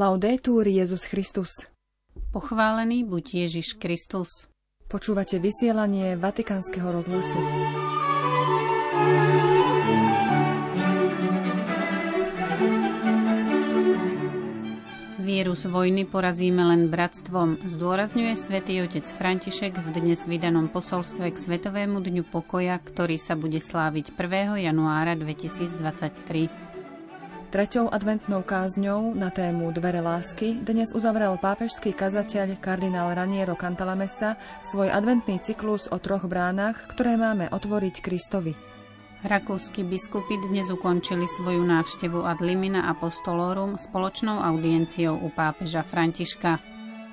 Laudetur Jezus Christus. Pochválený buď Ježiš Kristus. Počúvate vysielanie Vatikánskeho rozhlasu. Vírus vojny porazíme len bratstvom, zdôrazňuje svätý otec František v dnes vydanom posolstve k Svetovému dňu pokoja, ktorý sa bude sláviť 1. januára 2023. Treťou adventnou kázňou na tému Dvere lásky dnes uzavrel pápežský kazateľ kardinál Raniero Cantalamessa svoj adventný cyklus o troch bránach, ktoré máme otvoriť Kristovi. Rakúsky biskupy dnes ukončili svoju návštevu ad limina apostolorum spoločnou audienciou u pápeža Františka.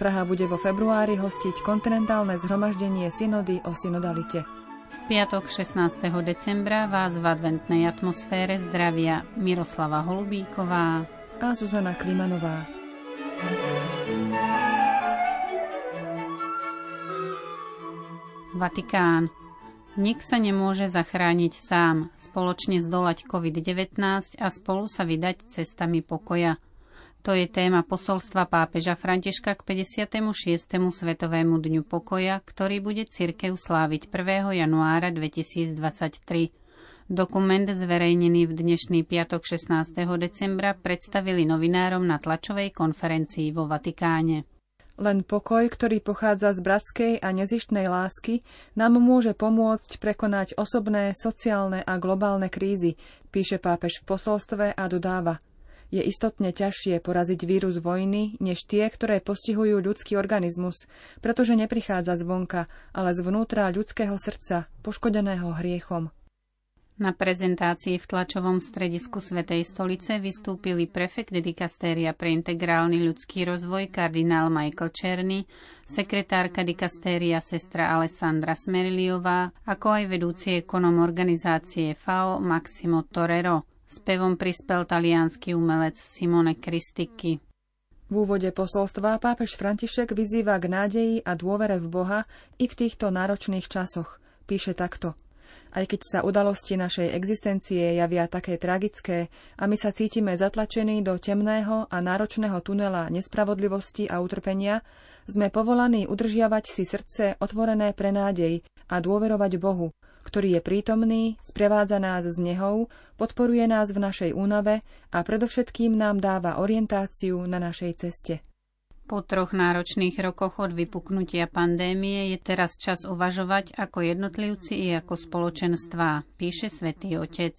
Praha bude vo februári hostiť kontinentálne zhromaždenie synody o synodalite. V piatok 16. decembra vás v adventnej atmosfére zdravia Miroslava Holubíková a Zuzana Klimanová. Vatikán. Nik sa nemôže zachrániť sám, spoločne zdolať COVID-19 a spolu sa vydať cestami pokoja – to je téma posolstva pápeža Františka k 56. Svetovému dňu pokoja, ktorý bude cirkev sláviť 1. januára 2023. Dokument zverejnený v dnešný piatok 16. decembra predstavili novinárom na tlačovej konferencii vo Vatikáne. Len pokoj, ktorý pochádza z bratskej a nezištnej lásky, nám môže pomôcť prekonať osobné, sociálne a globálne krízy, píše pápež v posolstve a dodáva – je istotne ťažšie poraziť vírus vojny, než tie, ktoré postihujú ľudský organizmus, pretože neprichádza zvonka, ale zvnútra ľudského srdca, poškodeného hriechom. Na prezentácii v tlačovom stredisku Svetej stolice vystúpili prefekt dikastéria pre integrálny ľudský rozvoj kardinál Michael Černy, sekretárka dikastéria sestra Alessandra Smeriliová, ako aj vedúci ekonom organizácie FAO Maximo Torero. Spevom prispel talianský umelec Simone Kristiky. V úvode posolstva pápež František vyzýva k nádeji a dôvere v Boha i v týchto náročných časoch. Píše takto. Aj keď sa udalosti našej existencie javia také tragické a my sa cítime zatlačení do temného a náročného tunela nespravodlivosti a utrpenia, sme povolaní udržiavať si srdce otvorené pre nádej a dôverovať Bohu, ktorý je prítomný, sprevádza nás z nehou, podporuje nás v našej únave a predovšetkým nám dáva orientáciu na našej ceste. Po troch náročných rokoch od vypuknutia pandémie je teraz čas uvažovať ako jednotlivci i ako spoločenstvá, píše svätý Otec.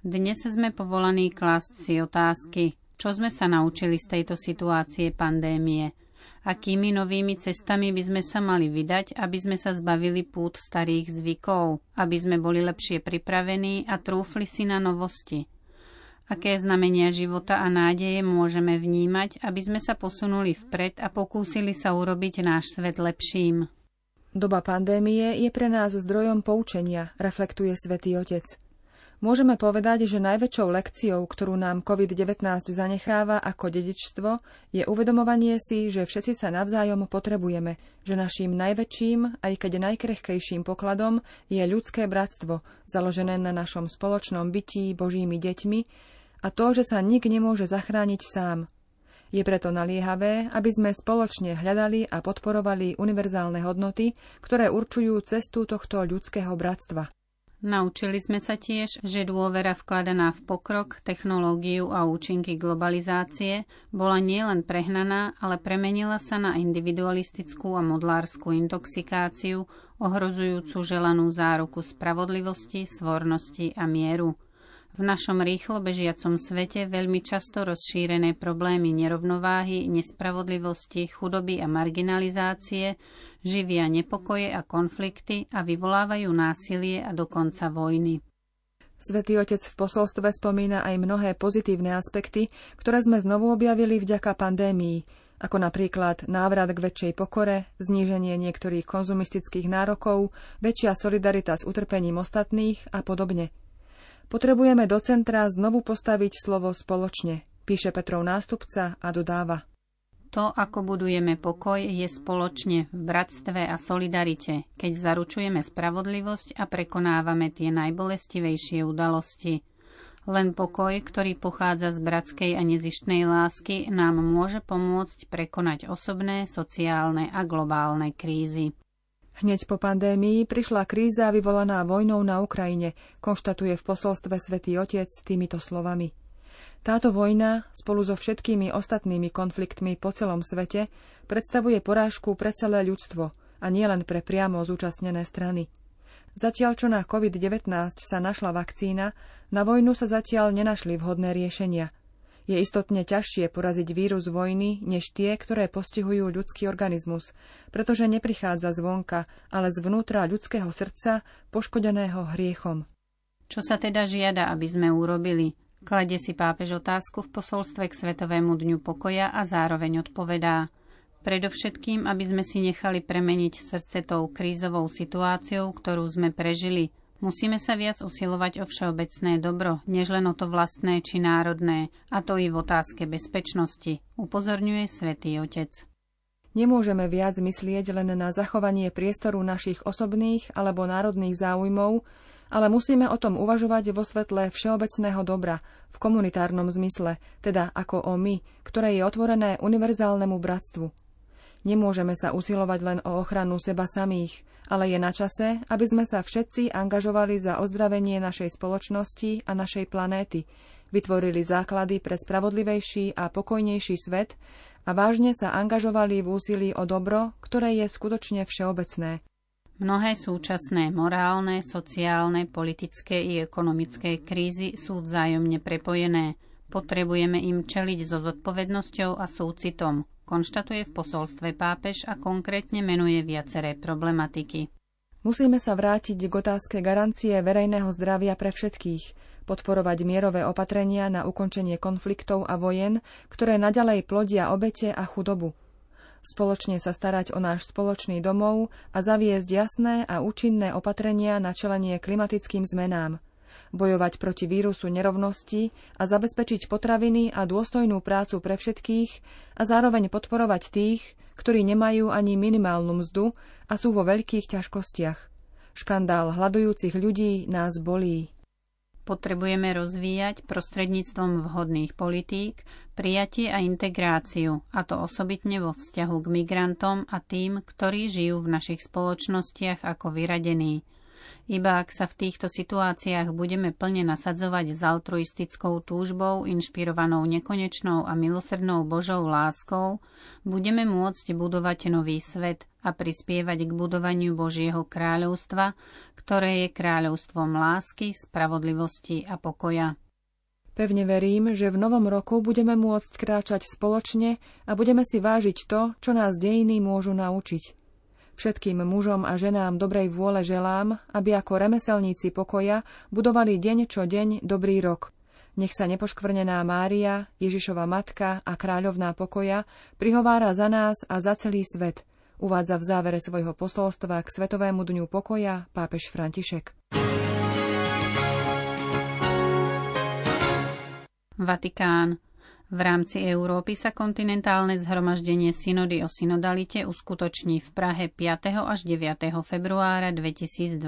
Dnes sme povolaní klásť si otázky, čo sme sa naučili z tejto situácie pandémie – akými novými cestami by sme sa mali vydať, aby sme sa zbavili pút starých zvykov, aby sme boli lepšie pripravení a trúfli si na novosti. Aké znamenia života a nádeje môžeme vnímať, aby sme sa posunuli vpred a pokúsili sa urobiť náš svet lepším. Doba pandémie je pre nás zdrojom poučenia, reflektuje svätý Otec. Môžeme povedať, že najväčšou lekciou, ktorú nám COVID-19 zanecháva ako dedičstvo, je uvedomovanie si, že všetci sa navzájom potrebujeme, že naším najväčším, aj keď najkrehkejším pokladom je ľudské bratstvo, založené na našom spoločnom bytí Božími deťmi a to, že sa nik nemôže zachrániť sám. Je preto naliehavé, aby sme spoločne hľadali a podporovali univerzálne hodnoty, ktoré určujú cestu tohto ľudského bratstva. Naučili sme sa tiež, že dôvera vkladaná v pokrok, technológiu a účinky globalizácie bola nielen prehnaná, ale premenila sa na individualistickú a modlárskú intoxikáciu, ohrozujúcu želanú záruku spravodlivosti, svornosti a mieru. V našom rýchlo bežiacom svete veľmi často rozšírené problémy nerovnováhy, nespravodlivosti, chudoby a marginalizácie živia nepokoje a konflikty a vyvolávajú násilie a dokonca vojny. Svetý Otec v posolstve spomína aj mnohé pozitívne aspekty, ktoré sme znovu objavili vďaka pandémii, ako napríklad návrat k väčšej pokore, zníženie niektorých konzumistických nárokov, väčšia solidarita s utrpením ostatných a podobne – Potrebujeme do centra znovu postaviť slovo spoločne, píše Petrov nástupca a dodáva. To, ako budujeme pokoj, je spoločne v bratstve a solidarite, keď zaručujeme spravodlivosť a prekonávame tie najbolestivejšie udalosti. Len pokoj, ktorý pochádza z bratskej a nezištnej lásky, nám môže pomôcť prekonať osobné, sociálne a globálne krízy. Hneď po pandémii prišla kríza vyvolaná vojnou na Ukrajine, konštatuje v posolstve svätý Otec týmito slovami. Táto vojna, spolu so všetkými ostatnými konfliktmi po celom svete, predstavuje porážku pre celé ľudstvo a nielen pre priamo zúčastnené strany. Zatiaľ, čo na COVID-19 sa našla vakcína, na vojnu sa zatiaľ nenašli vhodné riešenia – je istotne ťažšie poraziť vírus vojny, než tie, ktoré postihujú ľudský organizmus, pretože neprichádza zvonka, ale zvnútra ľudského srdca, poškodeného hriechom. Čo sa teda žiada, aby sme urobili? Klade si pápež otázku v posolstve k Svetovému dňu pokoja a zároveň odpovedá. Predovšetkým, aby sme si nechali premeniť srdce tou krízovou situáciou, ktorú sme prežili – Musíme sa viac usilovať o všeobecné dobro, než len o to vlastné či národné, a to i v otázke bezpečnosti, upozorňuje svätý Otec. Nemôžeme viac myslieť len na zachovanie priestoru našich osobných alebo národných záujmov, ale musíme o tom uvažovať vo svetle všeobecného dobra, v komunitárnom zmysle, teda ako o my, ktoré je otvorené univerzálnemu bratstvu, Nemôžeme sa usilovať len o ochranu seba samých, ale je na čase, aby sme sa všetci angažovali za ozdravenie našej spoločnosti a našej planéty, vytvorili základy pre spravodlivejší a pokojnejší svet a vážne sa angažovali v úsilí o dobro, ktoré je skutočne všeobecné. Mnohé súčasné morálne, sociálne, politické i ekonomické krízy sú vzájomne prepojené. Potrebujeme im čeliť so zodpovednosťou a súcitom, konštatuje v posolstve pápež a konkrétne menuje viaceré problematiky. Musíme sa vrátiť k otázke garancie verejného zdravia pre všetkých, podporovať mierové opatrenia na ukončenie konfliktov a vojen, ktoré naďalej plodia obete a chudobu. Spoločne sa starať o náš spoločný domov a zaviesť jasné a účinné opatrenia na čelenie klimatickým zmenám – bojovať proti vírusu nerovnosti a zabezpečiť potraviny a dôstojnú prácu pre všetkých a zároveň podporovať tých, ktorí nemajú ani minimálnu mzdu a sú vo veľkých ťažkostiach. Škandál hľadujúcich ľudí nás bolí. Potrebujeme rozvíjať prostredníctvom vhodných politík prijatie a integráciu, a to osobitne vo vzťahu k migrantom a tým, ktorí žijú v našich spoločnostiach ako vyradení – iba ak sa v týchto situáciách budeme plne nasadzovať s altruistickou túžbou, inšpirovanou nekonečnou a milosrdnou Božou láskou, budeme môcť budovať nový svet a prispievať k budovaniu Božieho kráľovstva, ktoré je kráľovstvom lásky, spravodlivosti a pokoja. Pevne verím, že v novom roku budeme môcť kráčať spoločne a budeme si vážiť to, čo nás dejiny môžu naučiť. Všetkým mužom a ženám dobrej vôle želám, aby ako remeselníci pokoja budovali deň čo deň dobrý rok. Nech sa nepoškvrnená Mária, Ježišova matka a kráľovná pokoja prihovára za nás a za celý svet, uvádza v závere svojho posolstva k Svetovému dňu pokoja pápež František. Vatikán. V rámci Európy sa kontinentálne zhromaždenie synody o synodalite uskutoční v Prahe 5. až 9. februára 2023.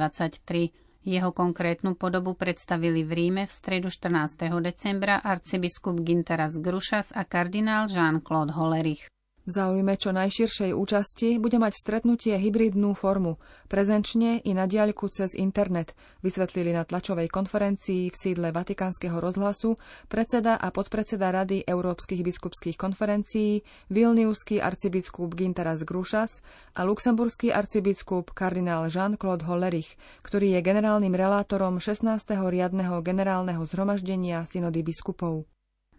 Jeho konkrétnu podobu predstavili v Ríme v stredu 14. decembra arcibiskup Ginteras Grušas a kardinál Jean-Claude Hollerich. V záujme čo najširšej účasti bude mať stretnutie hybridnú formu, prezenčne i na diaľku cez internet, vysvetlili na tlačovej konferencii v sídle Vatikánskeho rozhlasu predseda a podpredseda Rady Európskych biskupských konferencií Vilniuský arcibiskup Ginteras Grušas a luxemburský arcibiskup kardinál Jean-Claude Hollerich, ktorý je generálnym relátorom 16. riadneho generálneho zhromaždenia synody biskupov.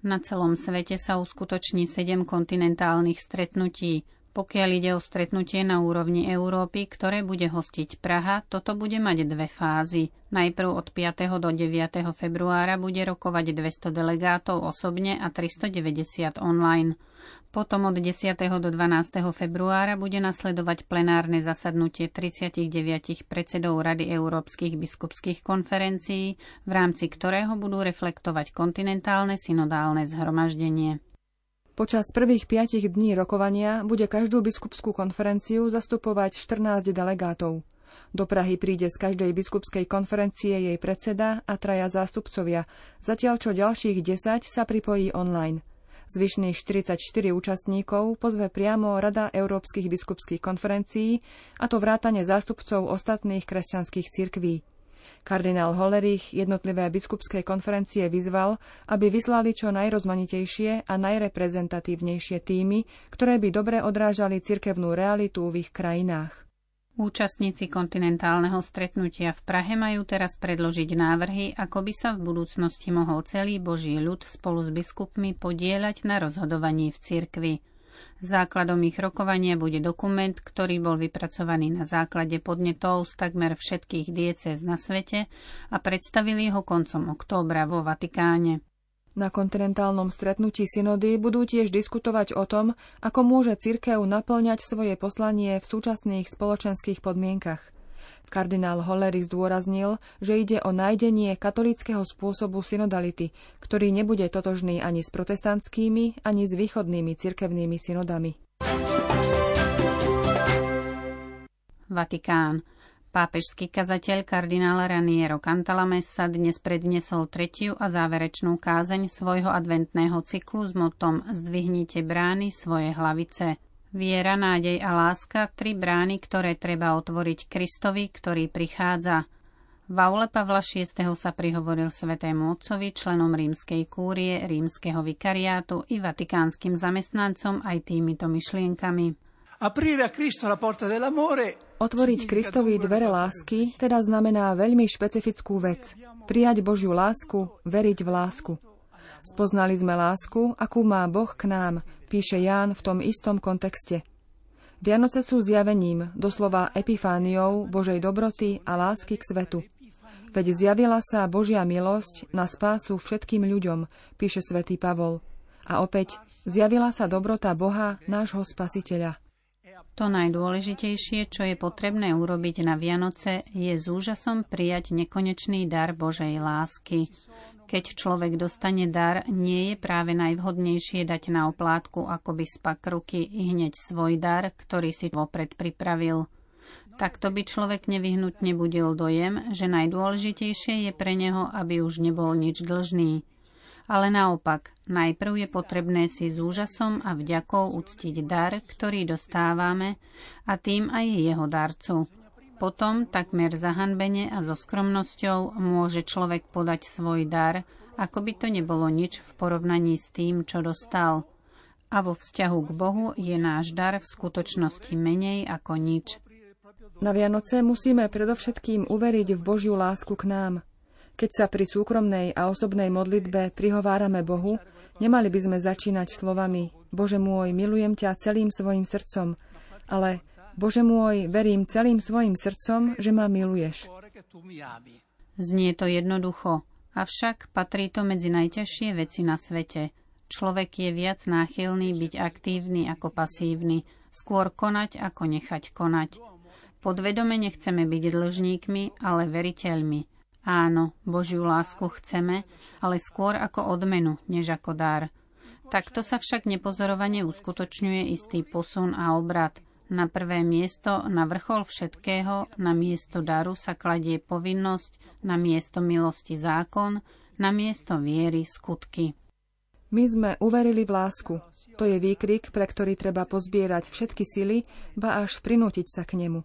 Na celom svete sa uskutoční sedem kontinentálnych stretnutí. Pokiaľ ide o stretnutie na úrovni Európy, ktoré bude hostiť Praha, toto bude mať dve fázy. Najprv od 5. do 9. februára bude rokovať 200 delegátov osobne a 390 online. Potom od 10. do 12. februára bude nasledovať plenárne zasadnutie 39 predsedov Rady Európskych biskupských konferencií, v rámci ktorého budú reflektovať kontinentálne synodálne zhromaždenie. Počas prvých piatich dní rokovania bude každú biskupskú konferenciu zastupovať 14 delegátov. Do Prahy príde z každej biskupskej konferencie jej predseda a traja zástupcovia, zatiaľ čo ďalších 10 sa pripojí online. Zvyšných 44 účastníkov pozve priamo Rada Európskych biskupských konferencií, a to vrátane zástupcov ostatných kresťanských cirkví. Kardinál Hollerich jednotlivé biskupské konferencie vyzval, aby vyslali čo najrozmanitejšie a najreprezentatívnejšie týmy, ktoré by dobre odrážali cirkevnú realitu v ich krajinách. Účastníci kontinentálneho stretnutia v Prahe majú teraz predložiť návrhy, ako by sa v budúcnosti mohol celý Boží ľud spolu s biskupmi podieľať na rozhodovaní v cirkvi. Základom ich rokovania bude dokument, ktorý bol vypracovaný na základe podnetov z takmer všetkých diecéz na svete a predstavili ho koncom októbra vo Vatikáne. Na kontinentálnom stretnutí synody budú tiež diskutovať o tom, ako môže cirkev naplňať svoje poslanie v súčasných spoločenských podmienkach. Kardinál Hollery zdôraznil, že ide o nájdenie katolického spôsobu synodality, ktorý nebude totožný ani s protestantskými, ani s východnými cirkevnými synodami. Vatikán. Pápežský kazateľ kardinál Raniero Cantalamessa dnes predniesol tretiu a záverečnú kázeň svojho adventného cyklu s motom Zdvihnite brány svoje hlavice. Viera, nádej a láska, tri brány, ktoré treba otvoriť Kristovi, ktorý prichádza. V aule Pavla VI. sa prihovoril svetému otcovi, členom rímskej kúrie, rímskeho vikariátu i vatikánskym zamestnancom aj týmito myšlienkami. Otvoriť Kristovi dvere lásky teda znamená veľmi špecifickú vec. Prijať Božiu lásku, veriť v lásku. Spoznali sme lásku, akú má Boh k nám, píše Ján v tom istom kontexte. Vianoce sú zjavením, doslova epifániou Božej dobroty a lásky k svetu. Veď zjavila sa Božia milosť na spásu všetkým ľuďom, píše svätý Pavol. A opäť, zjavila sa dobrota Boha, nášho spasiteľa. To najdôležitejšie, čo je potrebné urobiť na Vianoce, je s úžasom prijať nekonečný dar Božej lásky. Keď človek dostane dar, nie je práve najvhodnejšie dať na oplátku akoby spak ruky i hneď svoj dar, ktorý si vopred pripravil. Takto by človek nevyhnutne budil dojem, že najdôležitejšie je pre neho, aby už nebol nič dlžný ale naopak, najprv je potrebné si s úžasom a vďakou uctiť dar, ktorý dostávame a tým aj jeho darcu. Potom, takmer zahanbene a so skromnosťou, môže človek podať svoj dar, ako by to nebolo nič v porovnaní s tým, čo dostal. A vo vzťahu k Bohu je náš dar v skutočnosti menej ako nič. Na Vianoce musíme predovšetkým uveriť v Božiu lásku k nám – keď sa pri súkromnej a osobnej modlitbe prihovárame Bohu, nemali by sme začínať slovami Bože môj, milujem ťa celým svojim srdcom, ale Bože môj, verím celým svojim srdcom, že ma miluješ. Znie to jednoducho, avšak patrí to medzi najťažšie veci na svete. Človek je viac náchylný byť aktívny ako pasívny, skôr konať ako nechať konať. Podvedome nechceme byť dlžníkmi, ale veriteľmi. Áno, Božiu lásku chceme, ale skôr ako odmenu, než ako dar. Takto sa však nepozorovane uskutočňuje istý posun a obrad. Na prvé miesto, na vrchol všetkého, na miesto daru sa kladie povinnosť, na miesto milosti zákon, na miesto viery skutky. My sme uverili v lásku. To je výkrik, pre ktorý treba pozbierať všetky sily, ba až prinútiť sa k nemu.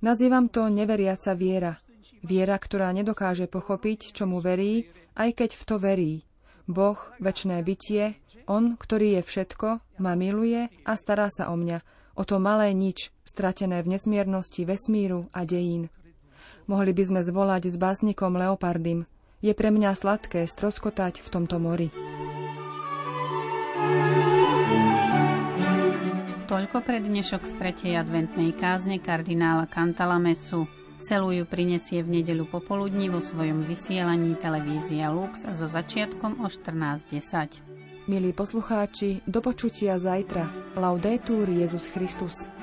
Nazývam to neveriaca viera, Viera, ktorá nedokáže pochopiť, čomu verí, aj keď v to verí. Boh, väčné bytie, On, ktorý je všetko, ma miluje a stará sa o mňa, o to malé nič, stratené v nesmiernosti vesmíru a dejín. Mohli by sme zvolať s básnikom Leopardym. Je pre mňa sladké stroskotať v tomto mori. Toľko pre dnešok z tretej adventnej kázne kardinála Cantalamesu. Celú ju prinesie v nedelu popoludní vo svojom vysielaní televízia Lux so začiatkom o 14.10. Milí poslucháči, do počutia zajtra. Laudetur Jezus Christus.